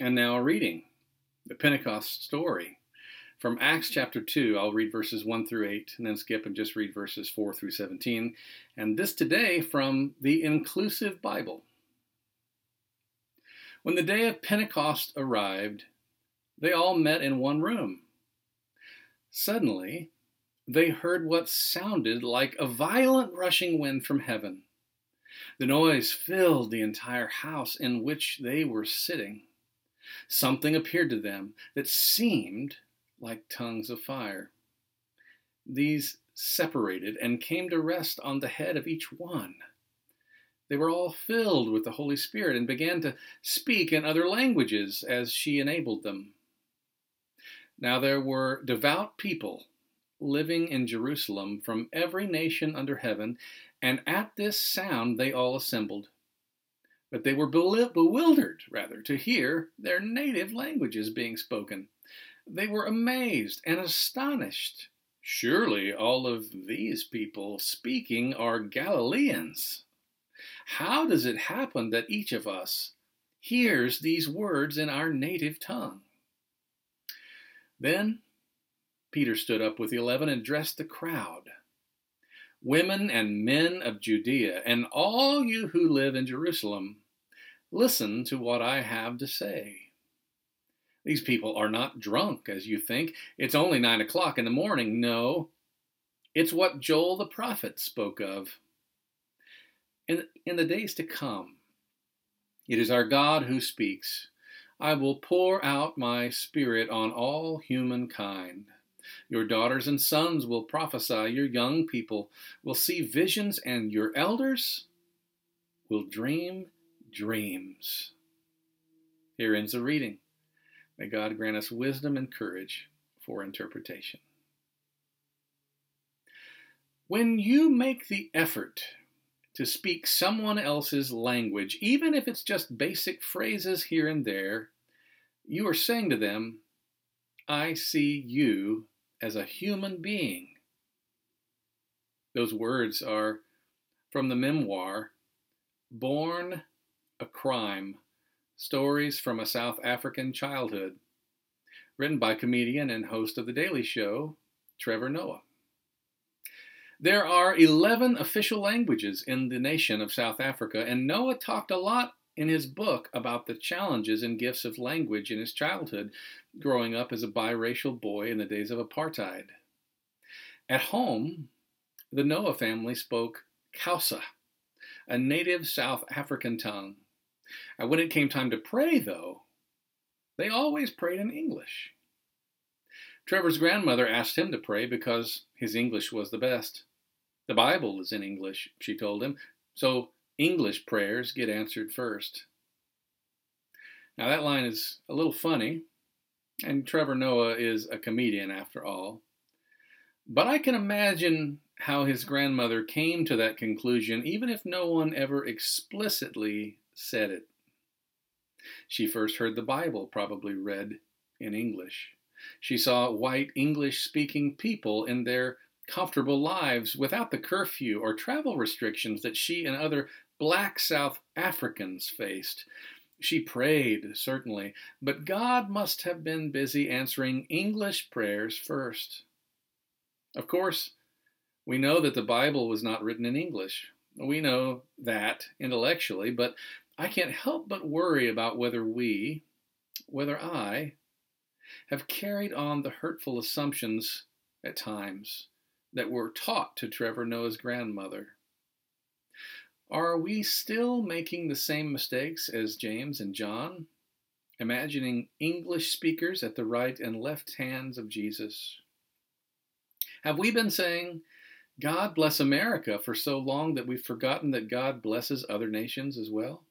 And now reading, the Pentecost story. From Acts chapter 2, I'll read verses 1 through 8 and then skip and just read verses 4 through 17. And this today from the Inclusive Bible. When the day of Pentecost arrived, they all met in one room. Suddenly, they heard what sounded like a violent rushing wind from heaven. The noise filled the entire house in which they were sitting something appeared to them that seemed like tongues of fire. These separated and came to rest on the head of each one. They were all filled with the Holy Spirit and began to speak in other languages as she enabled them. Now there were devout people living in Jerusalem from every nation under heaven, and at this sound they all assembled but they were bewildered, rather, to hear their native languages being spoken. They were amazed and astonished. Surely all of these people speaking are Galileans. How does it happen that each of us hears these words in our native tongue? Then Peter stood up with the eleven and addressed the crowd. Women and men of Judea, and all you who live in Jerusalem, listen to what I have to say. These people are not drunk, as you think. It's only nine o'clock in the morning. No, it's what Joel the prophet spoke of. In, in the days to come, it is our God who speaks. I will pour out my spirit on all humankind. Your daughters and sons will prophesy, your young people will see visions, and your elders will dream dreams. Here ends the reading. May God grant us wisdom and courage for interpretation. When you make the effort to speak someone else's language, even if it's just basic phrases here and there, you are saying to them, I see you as a human being. Those words are from the memoir Born a Crime Stories from a South African Childhood, written by comedian and host of The Daily Show, Trevor Noah. There are 11 official languages in the nation of South Africa, and Noah talked a lot in his book about the challenges and gifts of language in his childhood, growing up as a biracial boy in the days of apartheid. At home, the Noah family spoke Xhosa, a native South African tongue. And when it came time to pray, though, they always prayed in English. Trevor's grandmother asked him to pray because his English was the best. The Bible is in English, she told him, so English prayers get answered first. Now, that line is a little funny, and Trevor Noah is a comedian after all. But I can imagine how his grandmother came to that conclusion, even if no one ever explicitly said it. She first heard the Bible, probably read in English. She saw white English speaking people in their comfortable lives without the curfew or travel restrictions that she and other black South Africans faced. She prayed, certainly, but God must have been busy answering English prayers first. Of course, we know that the Bible was not written in English. We know that intellectually, but I can't help but worry about whether we, whether I, have carried on the hurtful assumptions at times that were taught to Trevor Noah's grandmother. Are we still making the same mistakes as James and John, imagining English speakers at the right and left hands of Jesus? Have we been saying, God bless America for so long that we've forgotten that God blesses other nations as well?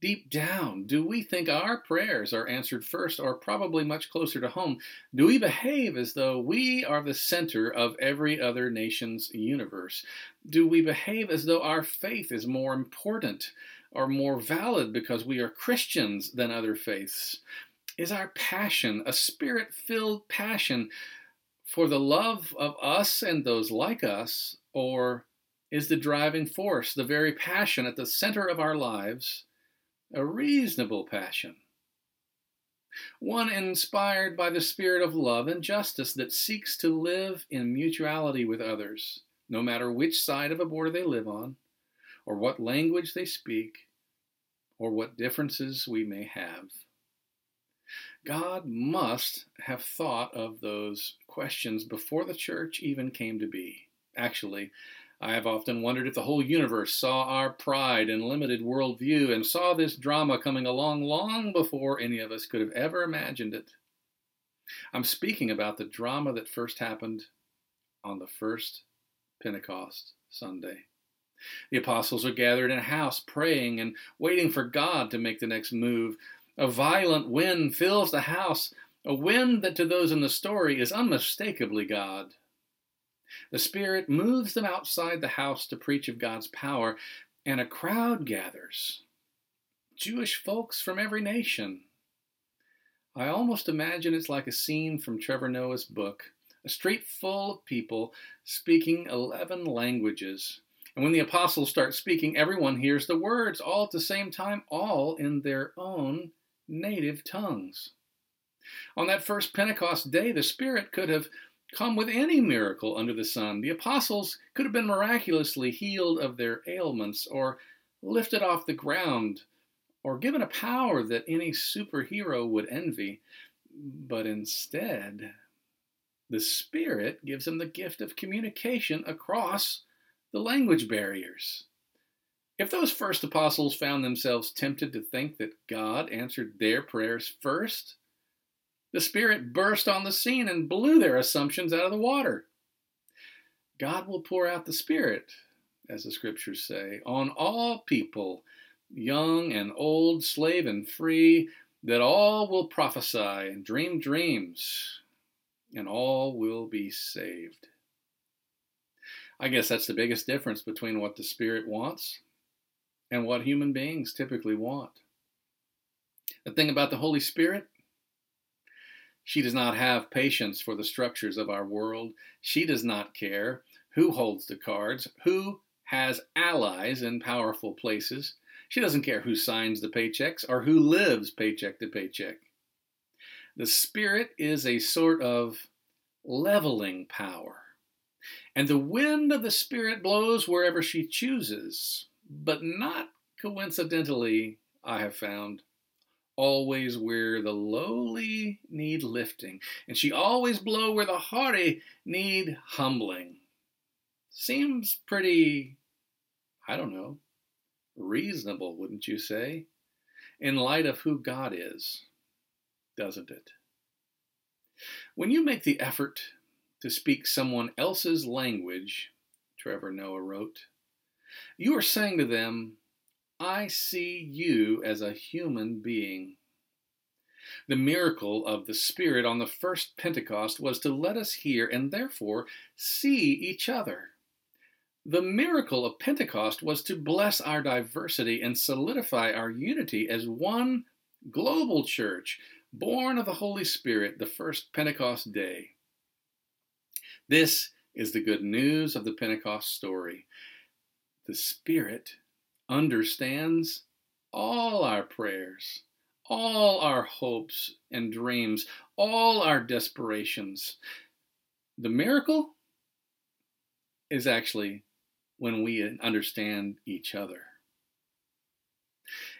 Deep down, do we think our prayers are answered first or probably much closer to home? Do we behave as though we are the center of every other nation's universe? Do we behave as though our faith is more important or more valid because we are Christians than other faiths? Is our passion a spirit filled passion for the love of us and those like us, or is the driving force, the very passion at the center of our lives? A reasonable passion one inspired by the spirit of love and justice that seeks to live in mutuality with others, no matter which side of a border they live on, or what language they speak, or what differences we may have. God must have thought of those questions before the church even came to be. Actually, I have often wondered if the whole universe saw our pride and limited worldview and saw this drama coming along long before any of us could have ever imagined it. I'm speaking about the drama that first happened on the first Pentecost Sunday. The apostles are gathered in a house praying and waiting for God to make the next move. A violent wind fills the house, a wind that to those in the story is unmistakably God. The Spirit moves them outside the house to preach of God's power, and a crowd gathers. Jewish folks from every nation. I almost imagine it's like a scene from Trevor Noah's book a street full of people speaking 11 languages. And when the apostles start speaking, everyone hears the words all at the same time, all in their own native tongues. On that first Pentecost day, the Spirit could have come with any miracle under the sun. The apostles could have been miraculously healed of their ailments, or lifted off the ground, or given a power that any superhero would envy. But instead, the Spirit gives them the gift of communication across the language barriers. If those first apostles found themselves tempted to think that God answered their prayers first, the Spirit burst on the scene and blew their assumptions out of the water. God will pour out the Spirit, as the scriptures say, on all people, young and old, slave and free, that all will prophesy and dream dreams, and all will be saved. I guess that's the biggest difference between what the Spirit wants and what human beings typically want. The thing about the Holy Spirit, she does not have patience for the structures of our world. She does not care who holds the cards, who has allies in powerful places. She doesn't care who signs the paychecks or who lives paycheck to paycheck. The Spirit is a sort of leveling power. And the wind of the Spirit blows wherever she chooses, but not coincidentally, I have found, always where the lowly need lifting, and she always blow where the haughty need humbling. Seems pretty, I don't know, reasonable, wouldn't you say? In light of who God is, doesn't it? When you make the effort to speak someone else's language, Trevor Noah wrote, you are saying to them, I see you as a human being. The miracle of the Spirit on the first Pentecost was to let us hear and therefore see each other. The miracle of Pentecost was to bless our diversity and solidify our unity as one global church, born of the Holy Spirit the first Pentecost day. This is the good news of the Pentecost story. The Spirit understands all our prayers, all our hopes and dreams, all our desperations. The miracle is actually when we understand each other.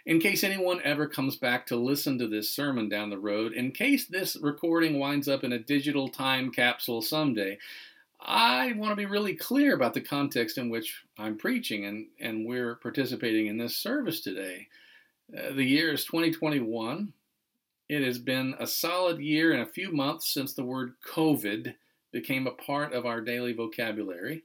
In case anyone ever comes back to listen to this sermon down the road, in case this recording winds up in a digital time capsule someday, I want to be really clear about the context in which I'm preaching and, and we're participating in this service today. Uh, the year is 2021. It has been a solid year and a few months since the word COVID became a part of our daily vocabulary.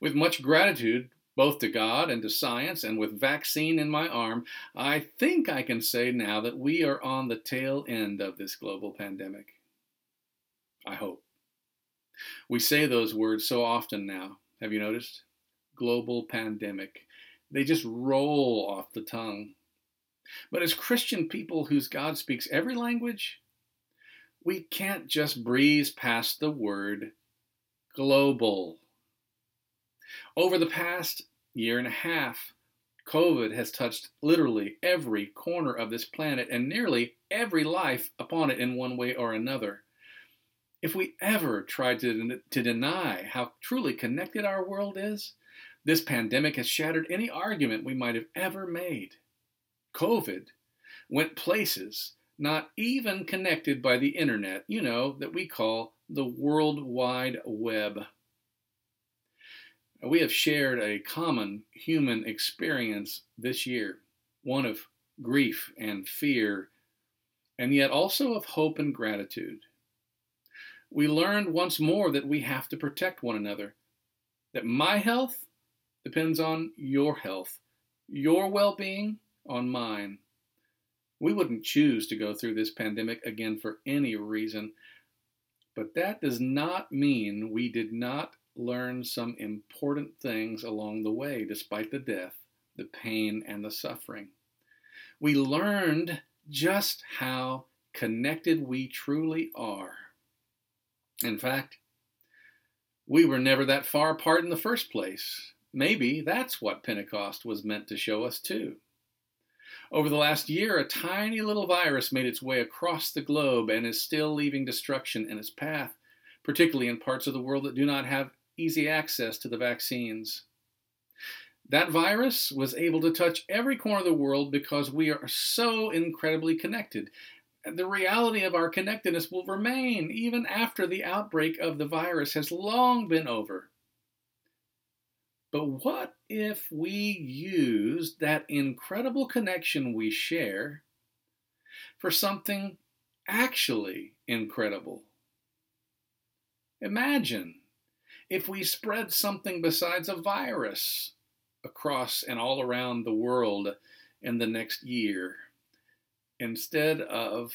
With much gratitude, both to God and to science, and with vaccine in my arm, I think I can say now that we are on the tail end of this global pandemic. I hope. We say those words so often now. Have you noticed? Global pandemic. They just roll off the tongue. But as Christian people whose God speaks every language, we can't just breeze past the word global. Over the past year and a half, COVID has touched literally every corner of this planet and nearly every life upon it in one way or another. If we ever tried to, to deny how truly connected our world is, this pandemic has shattered any argument we might have ever made. COVID went places not even connected by the internet, you know, that we call the World Wide Web. We have shared a common human experience this year, one of grief and fear, and yet also of hope and gratitude. We learned once more that we have to protect one another, that my health depends on your health, your well being on mine. We wouldn't choose to go through this pandemic again for any reason, but that does not mean we did not learn some important things along the way, despite the death, the pain, and the suffering. We learned just how connected we truly are. In fact, we were never that far apart in the first place. Maybe that's what Pentecost was meant to show us, too. Over the last year, a tiny little virus made its way across the globe and is still leaving destruction in its path, particularly in parts of the world that do not have easy access to the vaccines. That virus was able to touch every corner of the world because we are so incredibly connected. The reality of our connectedness will remain even after the outbreak of the virus has long been over. But what if we used that incredible connection we share for something actually incredible? Imagine if we spread something besides a virus across and all around the world in the next year instead of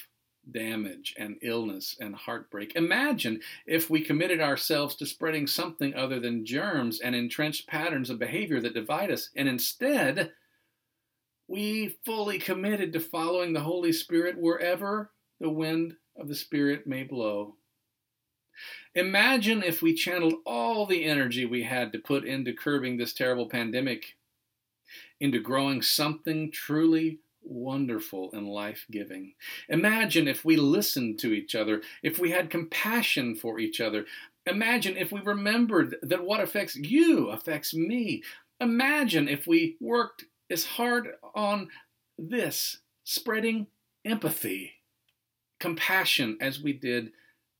damage and illness and heartbreak. Imagine if we committed ourselves to spreading something other than germs and entrenched patterns of behavior that divide us, and instead, we fully committed to following the Holy Spirit wherever the wind of the Spirit may blow. Imagine if we channeled all the energy we had to put into curbing this terrible pandemic into growing something truly wonderful and life giving. Imagine if we listened to each other, if we had compassion for each other. Imagine if we remembered that what affects you affects me. Imagine if we worked as hard on this, spreading empathy, compassion, as we did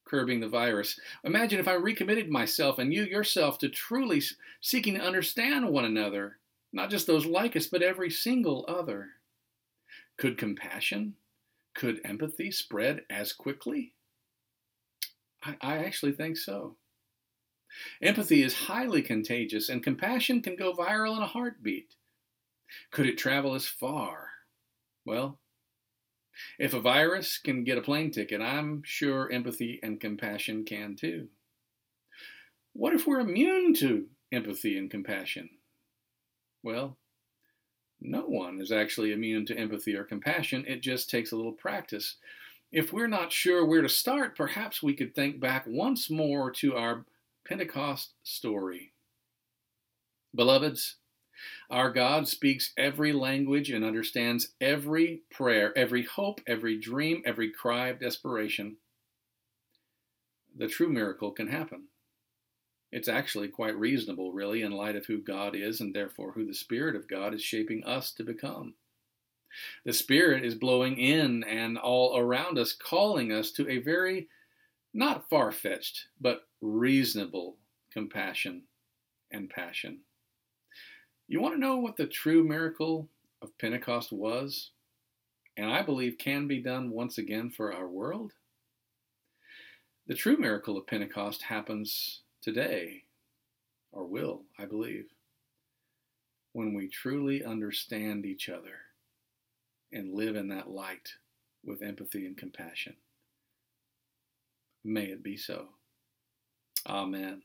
curbing the virus. Imagine if I recommitted myself and you yourself to truly seeking to understand one another, not just those like us, but every single other. Could compassion, could empathy spread as quickly? I, I actually think so. Empathy is highly contagious, and compassion can go viral in a heartbeat. Could it travel as far? Well, if a virus can get a plane ticket, I'm sure empathy and compassion can too. What if we're immune to empathy and compassion? Well, no one is actually immune to empathy or compassion. It just takes a little practice. If we're not sure where to start, perhaps we could think back once more to our Pentecost story. Beloveds, our God speaks every language and understands every prayer, every hope, every dream, every cry of desperation. The true miracle can happen. It's actually quite reasonable, really, in light of who God is and therefore who the Spirit of God is shaping us to become. The Spirit is blowing in and all around us, calling us to a very, not far fetched, but reasonable compassion and passion. You want to know what the true miracle of Pentecost was, and I believe can be done once again for our world? The true miracle of Pentecost happens today, or will, I believe, when we truly understand each other and live in that light with empathy and compassion. May it be so. Amen.